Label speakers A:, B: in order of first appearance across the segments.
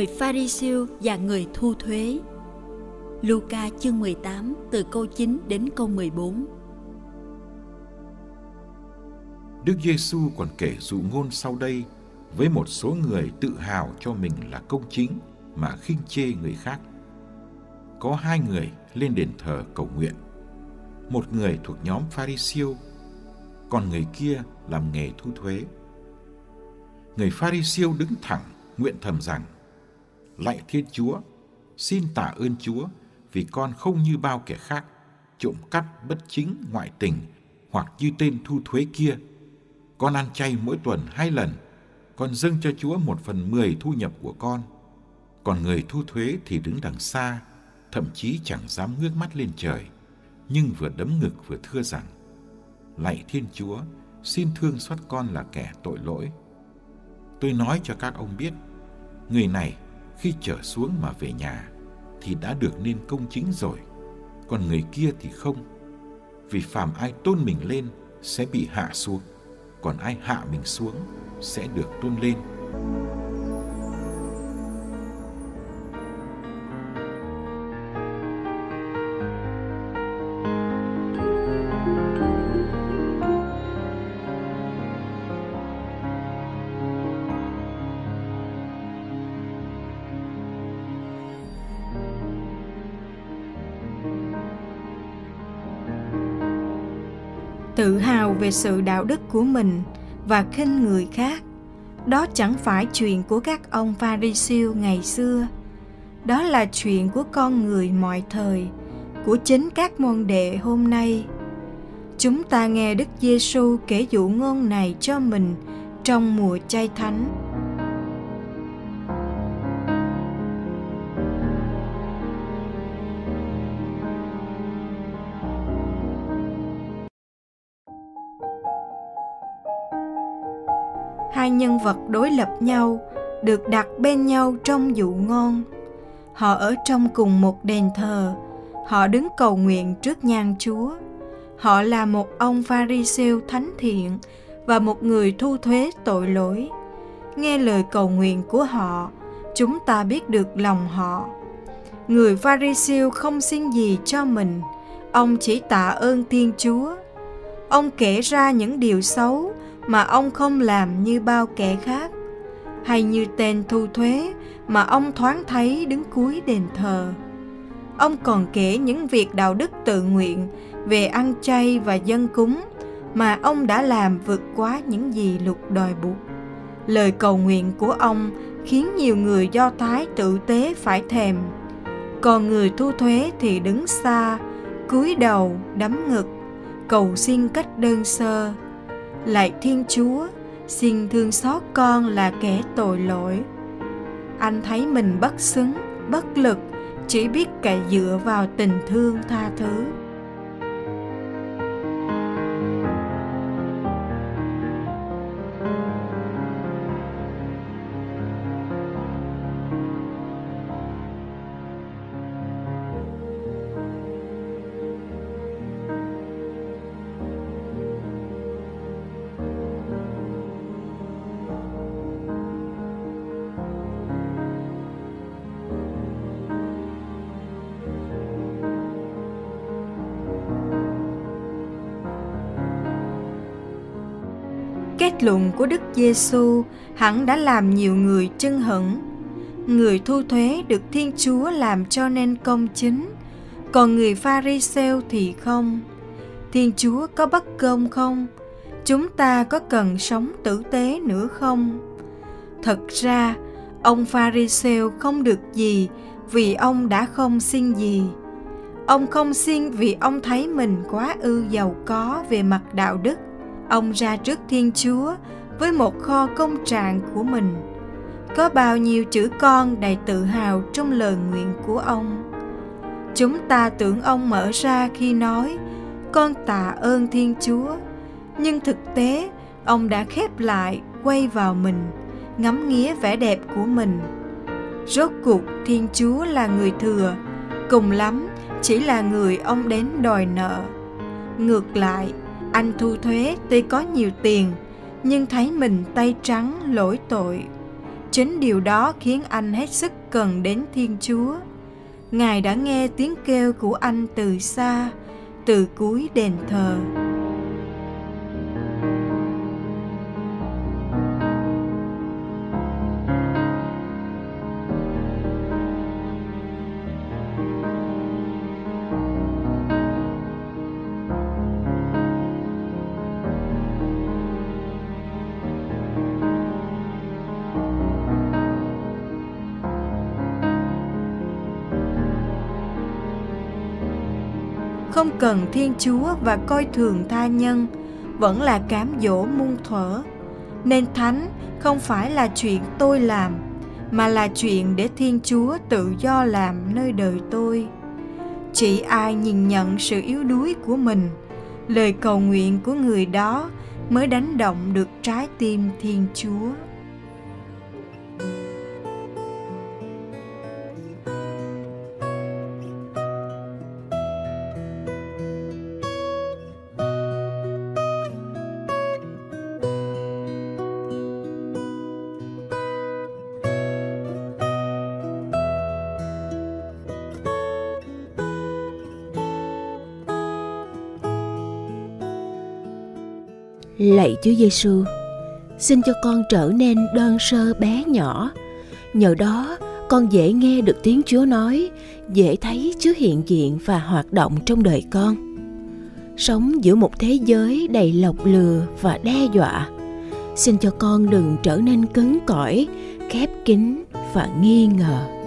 A: Người Pharisêu và người thu thuế. Luca chương 18 từ câu 9 đến câu 14.
B: Đức Giêsu còn kể dụ ngôn sau đây với một số người tự hào cho mình là công chính mà khinh chê người khác. Có hai người lên đền thờ cầu nguyện. Một người thuộc nhóm Pharisêu, còn người kia làm nghề thu thuế. Người Pharisêu đứng thẳng nguyện thầm rằng lạy thiên chúa, xin tạ ơn chúa vì con không như bao kẻ khác, trộm cắp bất chính ngoại tình hoặc như tên thu thuế kia. Con ăn chay mỗi tuần hai lần, con dâng cho chúa một phần mười thu nhập của con. Còn người thu thuế thì đứng đằng xa, thậm chí chẳng dám ngước mắt lên trời, nhưng vừa đấm ngực vừa thưa rằng, lạy thiên chúa, xin thương xót con là kẻ tội lỗi. Tôi nói cho các ông biết, người này khi trở xuống mà về nhà thì đã được nên công chính rồi, còn người kia thì không. Vì phàm ai tôn mình lên sẽ bị hạ xuống, còn ai hạ mình xuống sẽ được tôn lên.
C: Tự hào về sự đạo đức của mình và khinh người khác. Đó chẳng phải chuyện của các ông pharisêu ngày xưa. Đó là chuyện của con người mọi thời, của chính các môn đệ hôm nay. Chúng ta nghe đức giêsu kể dụ ngôn này cho mình trong mùa chay thánh. Nhân vật đối lập nhau, được đặt bên nhau trong dụ ngon. Họ ở trong cùng một đền thờ, họ đứng cầu nguyện trước nhan chúa. Họ là một ông pharisêu thánh thiện và một người thu thuế tội lỗi. Nghe lời cầu nguyện của họ, chúng ta biết được lòng họ. Người pharisêu không xin gì cho mình, ông chỉ tạ ơn thiên chúa. Ông kể ra những điều xấu mà ông không làm như bao kẻ khác. Hay như tên thu thuế mà ông thoáng thấy đứng cuối đền thờ. Ông còn kể những việc đạo đức tự nguyện về ăn chay và dân cúng mà ông đã làm vượt quá những gì luật đòi buộc. Lời cầu nguyện của ông khiến nhiều người do thái tự tế phải thèm. Còn người thu thuế thì đứng xa, cúi đầu, đấm ngực, cầu xin cách đơn sơ lạy thiên chúa, xin thương xót con là kẻ tội lỗi. Anh thấy mình bất xứng, bất lực, chỉ biết cậy dựa vào tình thương tha thứ. Kết luận của Đức Giêsu hẳn đã làm nhiều người chưng hững. Người thu thuế được Thiên Chúa làm cho nên công chính, còn người Pharisêu thì không. Thiên Chúa có bất công không? Chúng ta có cần sống tử tế nữa không? Thật ra, ông Pharisêu không được gì vì ông đã không xin gì. Ông không xin vì ông thấy mình quá ư giàu có về mặt đạo đức. Ông ra trước Thiên Chúa với một kho công trạng của mình. Có bao nhiêu chữ con đầy tự hào trong lời nguyện của ông. Chúng ta tưởng ông mở ra khi nói con tạ ơn Thiên Chúa. Nhưng thực tế, ông đã khép lại, quay vào mình, ngắm nghía vẻ đẹp của mình. Rốt cuộc Thiên Chúa là người thừa, cùng lắm chỉ là người ông đến đòi nợ. Ngược lại, anh thu thuế tuy có nhiều tiền, nhưng thấy mình tay trắng lỗi tội. Chính điều đó khiến anh hết sức cần đến Thiên Chúa. Ngài đã nghe tiếng kêu của anh từ xa, từ cuối đền thờ. Không cần Thiên Chúa và coi thường tha nhân, vẫn là cám dỗ muôn thuở. Nên thánh không phải là chuyện tôi làm, mà là chuyện để Thiên Chúa tự do làm nơi đời tôi. Chỉ ai nhìn nhận sự yếu đuối của mình, lời cầu nguyện của người đó mới đánh động được trái tim Thiên Chúa.
D: Lạy Chúa Giêsu, xin cho con trở nên đơn sơ bé nhỏ. Nhờ đó, con dễ nghe được tiếng Chúa nói, dễ thấy Chúa hiện diện và hoạt động trong đời con. Sống giữa một thế giới đầy lọc lừa và đe dọa, xin cho con đừng trở nên cứng cỏi, khép kín và nghi ngờ.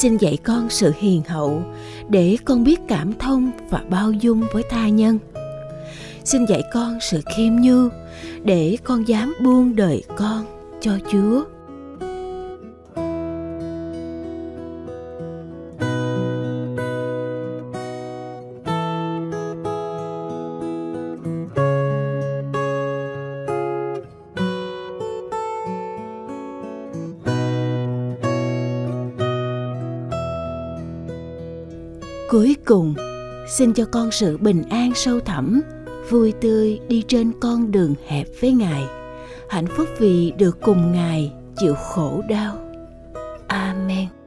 D: Xin dạy con sự hiền hậu để con biết cảm thông và bao dung với tha nhân. Xin dạy con sự khiêm nhu để con dám buông đời con cho chúa. Cùng, xin cho con sự bình an sâu thẳm, vui tươi đi trên con đường hẹp với ngài. Hạnh phúc vì được cùng ngài chịu khổ đau. Amen.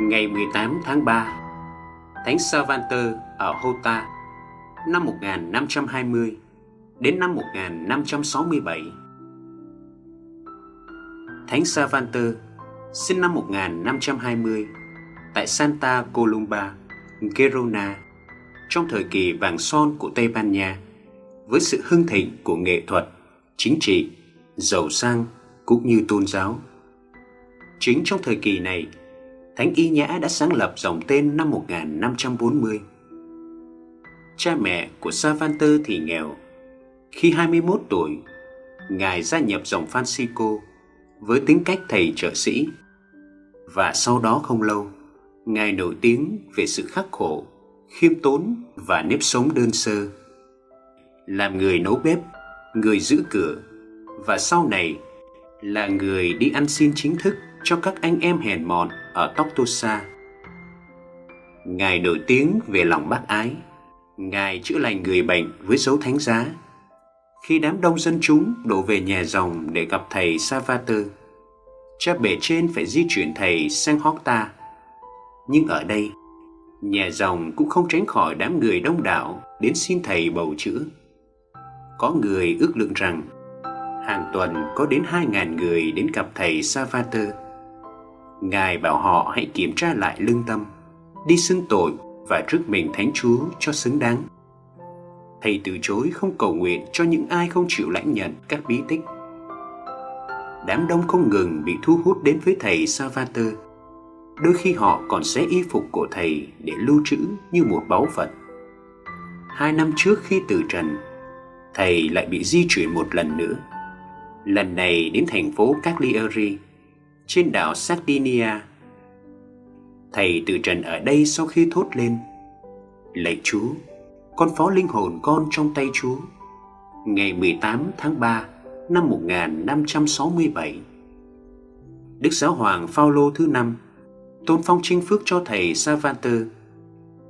E: Ngày 18 tháng 3, Thánh Savanter ở Hota năm 1520 đến năm 1567. Thánh Savanter sinh năm 1520 tại Santa Columba, Gerona trong thời kỳ vàng son của Tây Ban Nha với sự hưng thịnh của nghệ thuật, chính trị, giàu sang cũng như tôn giáo. Chính trong thời kỳ này, Thánh Y Nhã đã sáng lập dòng tên năm 1540. Cha mẹ của Savanter thì nghèo. Khi 21 tuổi, Ngài gia nhập dòng Francisco với tính cách thầy trợ sĩ. Và sau đó không lâu, Ngài nổi tiếng về sự khắc khổ, khiêm tốn và nếp sống đơn sơ. Làm người nấu bếp, người giữ cửa và sau này là người đi ăn xin chính thức cho các anh em hèn mọn ở Toctosa. Ngài nổi tiếng về lòng bác ái. Ngài chữa lành người bệnh với dấu thánh giá. Khi đám đông dân chúng đổ về nhà dòng để gặp thầy Savater, cha bể trên phải di chuyển thầy sang Horta. Nhưng ở đây, nhà dòng cũng không tránh khỏi đám người đông đảo đến xin thầy bầu chữa. Có người ước lượng rằng hàng tuần có đến 2.000 người đến gặp thầy Savater. Ngài bảo họ hãy kiểm tra lại lương tâm, đi xưng tội và rước mình Thánh Chúa cho xứng đáng. Thầy từ chối không cầu nguyện cho những ai không chịu lãnh nhận các bí tích. Đám đông không ngừng bị thu hút đến với thầy Savater. Đôi khi họ còn xé y phục của thầy để lưu trữ như một báu vật. Hai năm trước khi từ trần, thầy lại bị di chuyển một lần nữa lần này đến thành phố Cagliari trên đảo Sardinia. Thầy từ trần ở đây sau khi thốt lên Lạy Chúa, con phó linh hồn con trong tay Chúa. Ngày 18 tháng 3 năm 1567 Đức Giáo Hoàng Phaolô thứ năm tôn phong trinh phước cho thầy Savanter.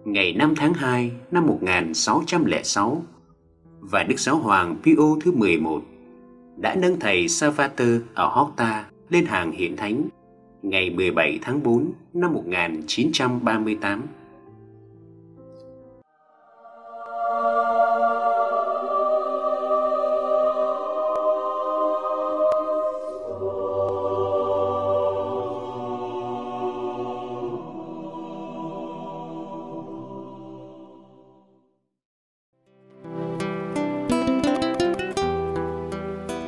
E: Ngày 5 tháng 2 năm 1606 và Đức Giáo Hoàng Pio thứ 11 đã nâng thầy Savater ở Horta lên hàng hiện thánh, ngày 17 tháng 4 năm 1938.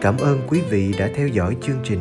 F: Cảm ơn quý vị đã theo dõi chương trình.